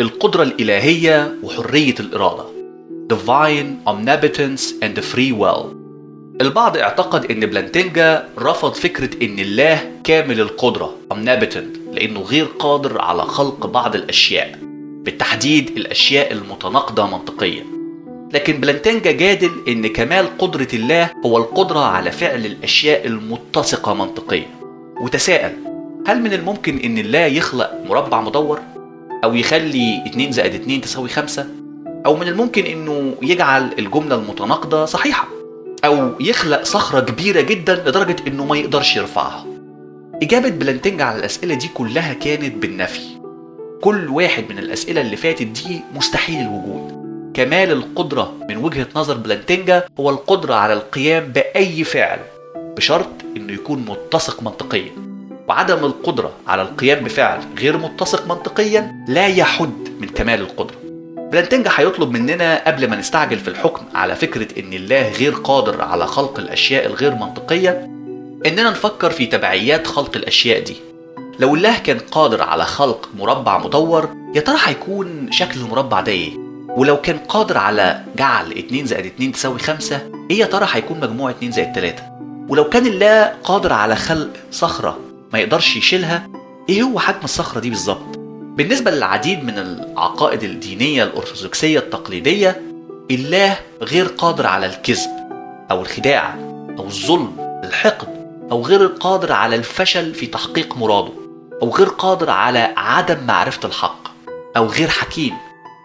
القدرة الإلهية وحرية الإرادة. Divine Omnipotence and Free Will. البعض اعتقد إن بلانتينجا رفض فكرة إن الله كامل القدرة Omnipotent لأنه غير قادر على خلق بعض الأشياء بالتحديد الأشياء المتناقضة منطقيا. لكن بلانتينجا جادل إن كمال قدرة الله هو القدرة على فعل الأشياء المتسقة منطقيا. وتساءل هل من الممكن إن الله يخلق مربع مدور؟ أو يخلي 2 زائد 2 تساوي 5 أو من الممكن إنه يجعل الجملة المتناقضة صحيحة؟ أو يخلق صخرة كبيرة جدا لدرجة إنه ما يقدرش يرفعها؟ إجابة بلانتينجا على الأسئلة دي كلها كانت بالنفي. كل واحد من الأسئلة اللي فاتت دي مستحيل الوجود. كمال القدرة من وجهة نظر بلانتينجا هو القدرة على القيام بأي فعل بشرط إنه يكون متسق منطقيا. وعدم القدرة على القيام بفعل غير متسق منطقيا لا يحد من كمال القدرة. بلانتينجا هيطلب مننا قبل ما نستعجل في الحكم على فكرة إن الله غير قادر على خلق الأشياء الغير منطقية إننا نفكر في تبعيات خلق الأشياء دي. لو الله كان قادر على خلق مربع مدور يا ترى هيكون شكل المربع ده إيه؟ ولو كان قادر على جعل 2 زائد 2 تساوي 5 إيه يا ترى هيكون مجموع 2 زائد 3 ولو كان الله قادر على خلق صخرة ما يقدرش يشيلها إيه هو حجم الصخرة دي بالظبط؟ بالنسبة للعديد من العقائد الدينية الأرثوذكسية التقليدية الله غير قادر على الكذب أو الخداع أو الظلم الحقد أو غير قادر على الفشل في تحقيق مراده أو غير قادر على عدم معرفة الحق أو غير حكيم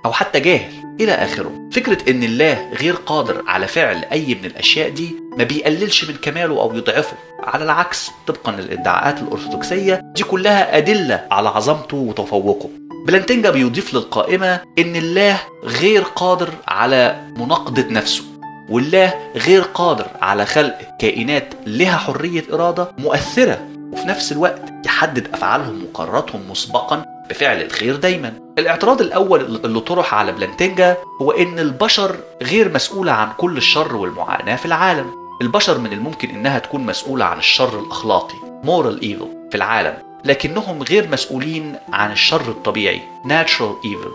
أو حتى جاهل إلى آخره. فكرة إن الله غير قادر على فعل أي من الأشياء دي ما بيقللش من كماله أو يضعفه. على العكس طبقا للإدعاءات الأرثوذكسية دي كلها أدلة على عظمته وتفوقه. بلانتينجا بيضيف للقائمة إن الله غير قادر على مناقضة نفسه والله غير قادر على خلق كائنات لها حرية إرادة مؤثرة وفي نفس الوقت يحدد أفعالهم وقراراتهم مسبقا بفعل الخير دايما. الاعتراض الأول اللي طرح على بلانتينجا هو إن البشر غير مسؤولة عن كل الشر والمعاناة في العالم. البشر من الممكن إنها تكون مسؤولة عن الشر الأخلاقي moral evil في العالم لكنهم غير مسؤولين عن الشر الطبيعي natural evil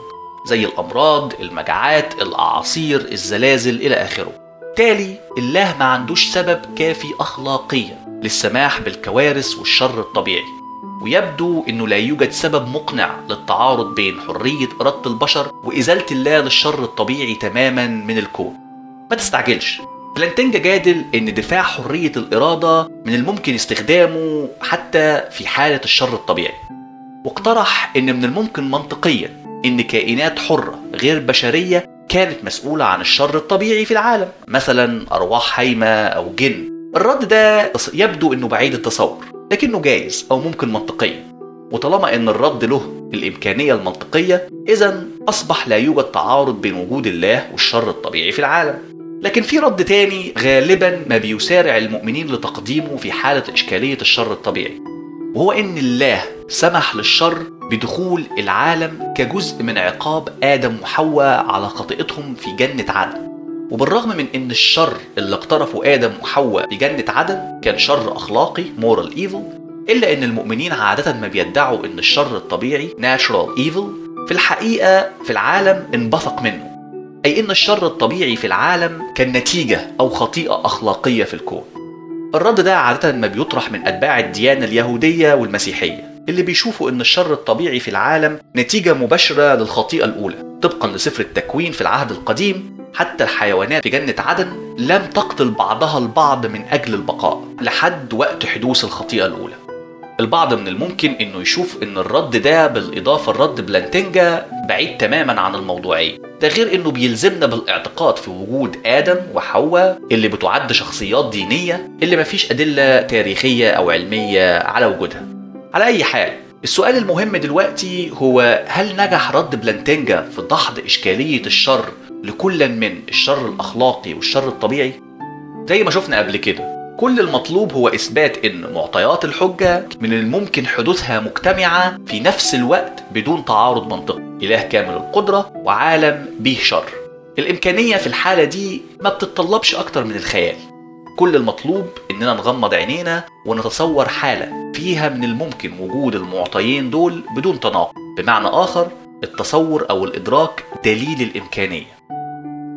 زي الأمراض المجاعات الأعاصير الزلازل إلى آخره. بالتالي الله ما عندوش سبب كافي أخلاقيا للسماح بالكوارث والشر الطبيعي. ويبدو إنه لا يوجد سبب مقنع للتعارض بين حرية إرادة البشر وإزالة الله للشر الطبيعي تماما من الكون. ما تستعجلش. بلانتينجا جادل إن دفاع حرية الإرادة من الممكن استخدامه حتى في حالة الشر الطبيعي. واقترح إن من الممكن منطقيا إن كائنات حرة غير بشرية كانت مسؤولة عن الشر الطبيعي في العالم. مثلا أرواح هايمة أو جن. الرد ده يبدو إنه بعيد التصور. لكنه جايز أو ممكن منطقيا. وطالما إن الرد له الإمكانية المنطقية اذا أصبح لا يوجد تعارض بين وجود الله والشر الطبيعي في العالم. لكن في رد تاني غالبا ما بيسارع المؤمنين لتقديمه في حالة إشكالية الشر الطبيعي. وهو إن الله سمح للشر بدخول العالم كجزء من عقاب آدم وحواء على خطيئتهم في جنة عدن. وبالرغم من إن الشر اللي اقترفه آدم وحواء في جنه عدن كان شر أخلاقي moral evil إلا إن المؤمنين عادة ما بيدعوا إن الشر الطبيعي natural evil في الحقيقة في العالم انبثق منه. أي إن الشر الطبيعي في العالم كان نتيجة أو خطيئة أخلاقية في الكون. الرد ده عادة ما بيطرح من أتباع الديانة اليهودية والمسيحية اللي بيشوفوا إن الشر الطبيعي في العالم نتيجة مباشرة للخطيئة الأولى طبقا لسفر التكوين في العهد القديم حتى الحيوانات في جنة عدن لم تقتل بعضها البعض من أجل البقاء لحد وقت حدوث الخطيئة الأولى. البعض من الممكن إنه يشوف إن الرد ده بالإضافة لرد بلانتينجا بعيد تماما عن الموضوعية. ده غير إنه بيلزمنا بالاعتقاد في وجود آدم وحواء اللي بتعد شخصيات دينية اللي مفيش أدلة تاريخية أو علمية على وجودها. على أي حال السؤال المهم دلوقتي هو هل نجح رد بلانتينجا في دحض إشكالية الشر لكل من الشر الأخلاقي والشر الطبيعي. زي ما شفنا قبل كده كل المطلوب هو إثبات إن معطيات الحجة من الممكن حدوثها مجتمعة في نفس الوقت بدون تعارض منطقي. إله كامل القدرة وعالم به شر. الإمكانية في الحالة دي ما بتتطلبش أكتر من الخيال. كل المطلوب إننا نغمض عينينا ونتصور حالة فيها من الممكن وجود المعطيين دول بدون تناقض. بمعنى آخر التصور أو الإدراك دليل الإمكانية.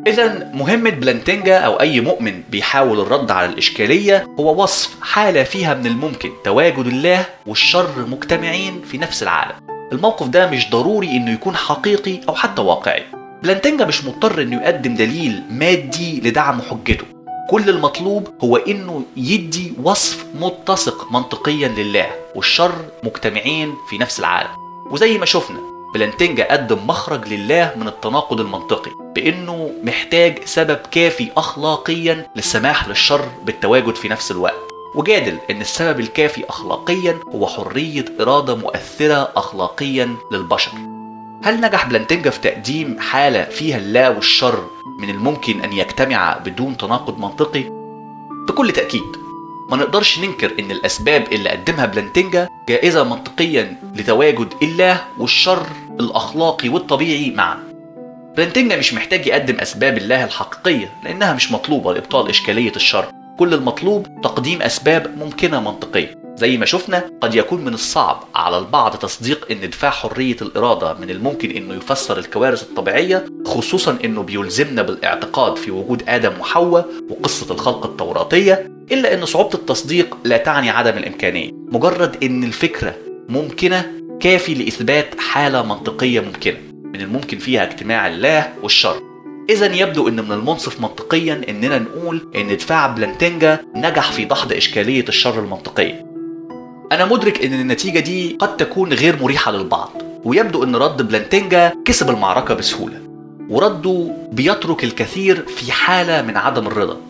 إذا مهمة بلانتينجا أو أي مؤمن بيحاول الرد على الإشكالية هو وصف حالة فيها من الممكن تواجد الله والشر مجتمعين في نفس العالم. الموقف ده مش ضروري إنه يكون حقيقي أو حتى واقعي. بلانتينجا مش مضطر إنه يقدم دليل مادي لدعم حجته. كل المطلوب هو إنه يدي وصف متسق منطقيا لله والشر مجتمعين في نفس العالم. وزي ما شفنا بلانتينجا قدم مخرج لله من التناقض المنطقي بإنه محتاج سبب كافي اخلاقيا للسماح للشر بالتواجد في نفس الوقت. وجادل إن السبب الكافي اخلاقيا هو حرية إرادة مؤثرة اخلاقيا للبشر. هل نجح بلانتينجا في تقديم حالة فيها الله والشر من الممكن أن يجتمع بدون تناقض منطقي؟ بكل تأكيد ما نقدرش ننكر إن الأسباب اللي قدمها بلانتينجا جائزة منطقيا لتواجد الله والشر الاخلاقي والطبيعي معا. بلانتينجا مش محتاج يقدم أسباب الله الحقيقية لأنها مش مطلوبة لإبطال إشكالية الشر. كل المطلوب تقديم أسباب ممكنة منطقية. زي ما شفنا قد يكون من الصعب على البعض تصديق إن دفاع حرية الإرادة من الممكن إنه يفسر الكوارث الطبيعية خصوصا إنه بيلزمنا بالاعتقاد في وجود آدم وحواء وقصة الخلق التوراتية إلا إن صعوبة التصديق لا تعني عدم الإمكانية. مجرد إن الفكرة ممكنة كافي لإثبات حالة منطقية ممكنة من الممكن فيها اجتماع الله والشر. إذا يبدو أن من المنصف منطقيا أننا نقول أن دفاع بلانتينجا نجح في دحض إشكالية الشر المنطقية. أنا مدرك إن النتيجة دي قد تكون غير مريحة للبعض ويبدو إن رد بلانتينجا كسب المعركة بسهولة ورده بيترك الكثير في حالة من عدم الرضا.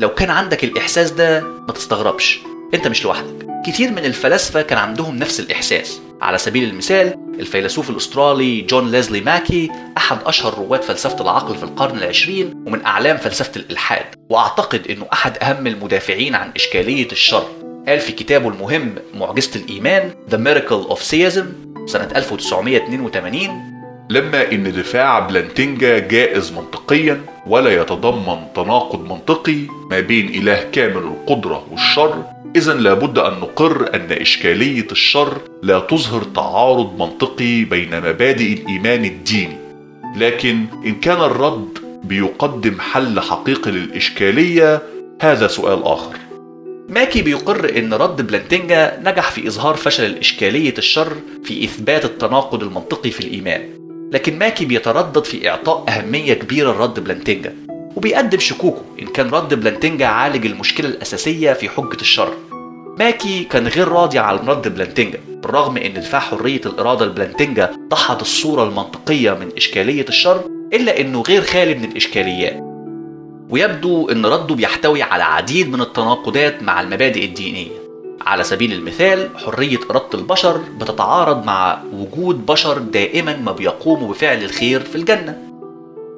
لو كان عندك الإحساس ده ما تستغربش أنت مش لوحدك. كتير من الفلاسفة كان عندهم نفس الإحساس. على سبيل المثال الفيلسوف الأسترالي جون ليزلي ماكي أحد أشهر رواد فلسفة العقل في القرن العشرين ومن أعلام فلسفة الإلحاد وأعتقد أنه أحد أهم المدافعين عن إشكالية الشر. قال في كتابه المهم معجزة الإيمان The Miracle of Theism سنة 1982 لما إن دفاع بلانتينجا جائز منطقيا ولا يتضمن تناقض منطقي ما بين إله كامل القدرة والشر إذا لابد أن نقر أن إشكالية الشر لا تظهر تعارض منطقي بين مبادئ الإيمان الديني. لكن إن كان الرد بيقدم حل حقيقي للإشكالية هذا سؤال آخر. ماكي بيقر إن رد بلانتينجا نجح في إظهار فشل الإشكالية الشر في إثبات التناقض المنطقي في الإيمان. لكن ماكي بيتردد في إعطاء أهمية كبيرة لرد بلانتينجا. وبيقدم شكوكه إن كان رد بلانتينجا عالج المشكلة الأساسية في حجة الشر. ماكي كان غير راضي على رد بلانتينجا بالرغم إن دفاع حرية الإرادة لبلانتينجا دحض الصورة المنطقية من إشكالية الشر إلا إنه غير خالي من الإشكاليات. ويبدو إن رده بيحتوي على عديد من التناقضات مع المبادئ الدينية. على سبيل المثال حرية اراده البشر بتتعارض مع وجود بشر دائما ما بيقوموا بفعل الخير في الجنة.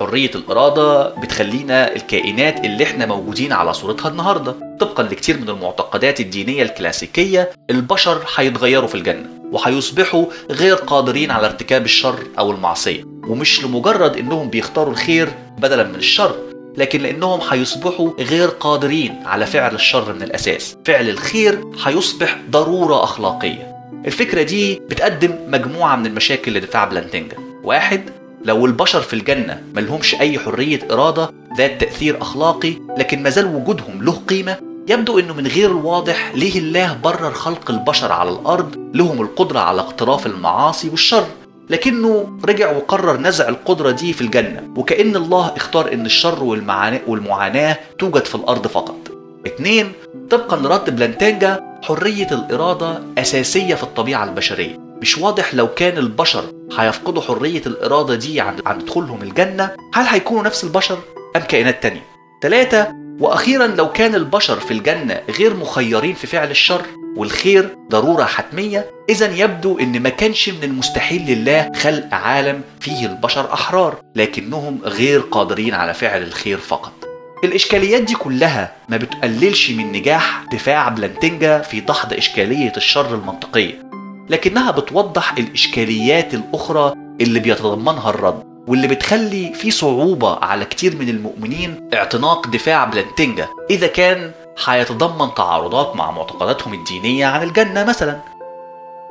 حرية الإرادة بتخلينا الكائنات اللي إحنا موجودين على صورتها النهاردة. طبقا لكتير من المعتقدات الدينية الكلاسيكية البشر هيتغيروا في الجنة وهيصبحوا غير قادرين على ارتكاب الشر أو المعصية. ومش لمجرد إنهم بيختاروا الخير بدلا من الشر لكن لأنهم هيصبحوا غير قادرين على فعل الشر من الأساس. فعل الخير هيصبح ضرورة أخلاقية. الفكرة دي بتقدم مجموعة من المشاكل لدفاع بلانتينجا. واحد لو البشر في الجنة ملهمش أي حرية إرادة ذات تأثير أخلاقي لكن مازال وجودهم له قيمة يبدو إنه من غير الواضح ليه الله برر خلق البشر على الأرض لهم القدرة على اقتراف المعاصي والشر. لكنه رجع وقرر نزع القدرة دي في الجنة وكأن الله اختار إن الشر والمعاناة توجد في الأرض فقط. اتنين طبقا لرد بلانتانجا حرية الإرادة أساسية في الطبيعة البشرية. مش واضح لو كان البشر هيفقدوا حرية الإرادة دي عن, دخولهم الجنة. هل هيكونوا نفس البشر أم كائنات تانية؟ ثلاثة وأخيرا لو كان البشر في الجنة غير مخيرين في فعل الشر والخير ضرورة حتمية إذا يبدو إن ما كانش من المستحيل لله خلق عالم فيه البشر أحرار لكنهم غير قادرين على فعل الخير فقط. الإشكاليات دي كلها ما بتقللش من نجاح دفاع بلانتينجا في دحض إشكالية الشر المنطقية. لكنها بتوضح الإشكاليات الأخرى اللي بيتضمنها الرد واللي بتخلي في صعوبة على كتير من المؤمنين اعتناق دفاع بلانتينجا إذا كان هيتضمن تعارضات مع معتقداتهم الدينية عن الجنة مثلا.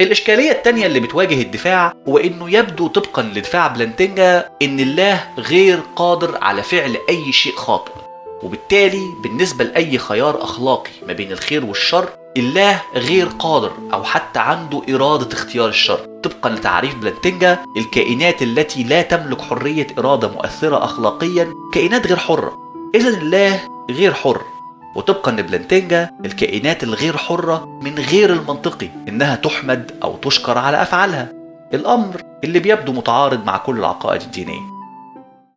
الإشكالية التانية اللي بتواجه الدفاع هو إنه يبدو طبقا لدفاع بلانتينجا إن الله غير قادر على فعل أي شيء خاطئ وبالتالي بالنسبة لأي خيار أخلاقي ما بين الخير والشر الله غير قادر أو حتى عنده إرادة اختيار الشر. طبقا لتعريف بلانتينجا الكائنات التي لا تملك حرية إرادة مؤثرة أخلاقيا كائنات غير حرة. إذا الله غير حر. وطبقا لبلانتينجا الكائنات الغير حرة من غير المنطقي إنها تحمد أو تشكر على أفعالها. الأمر اللي بيبدو متعارض مع كل العقائد الدينية.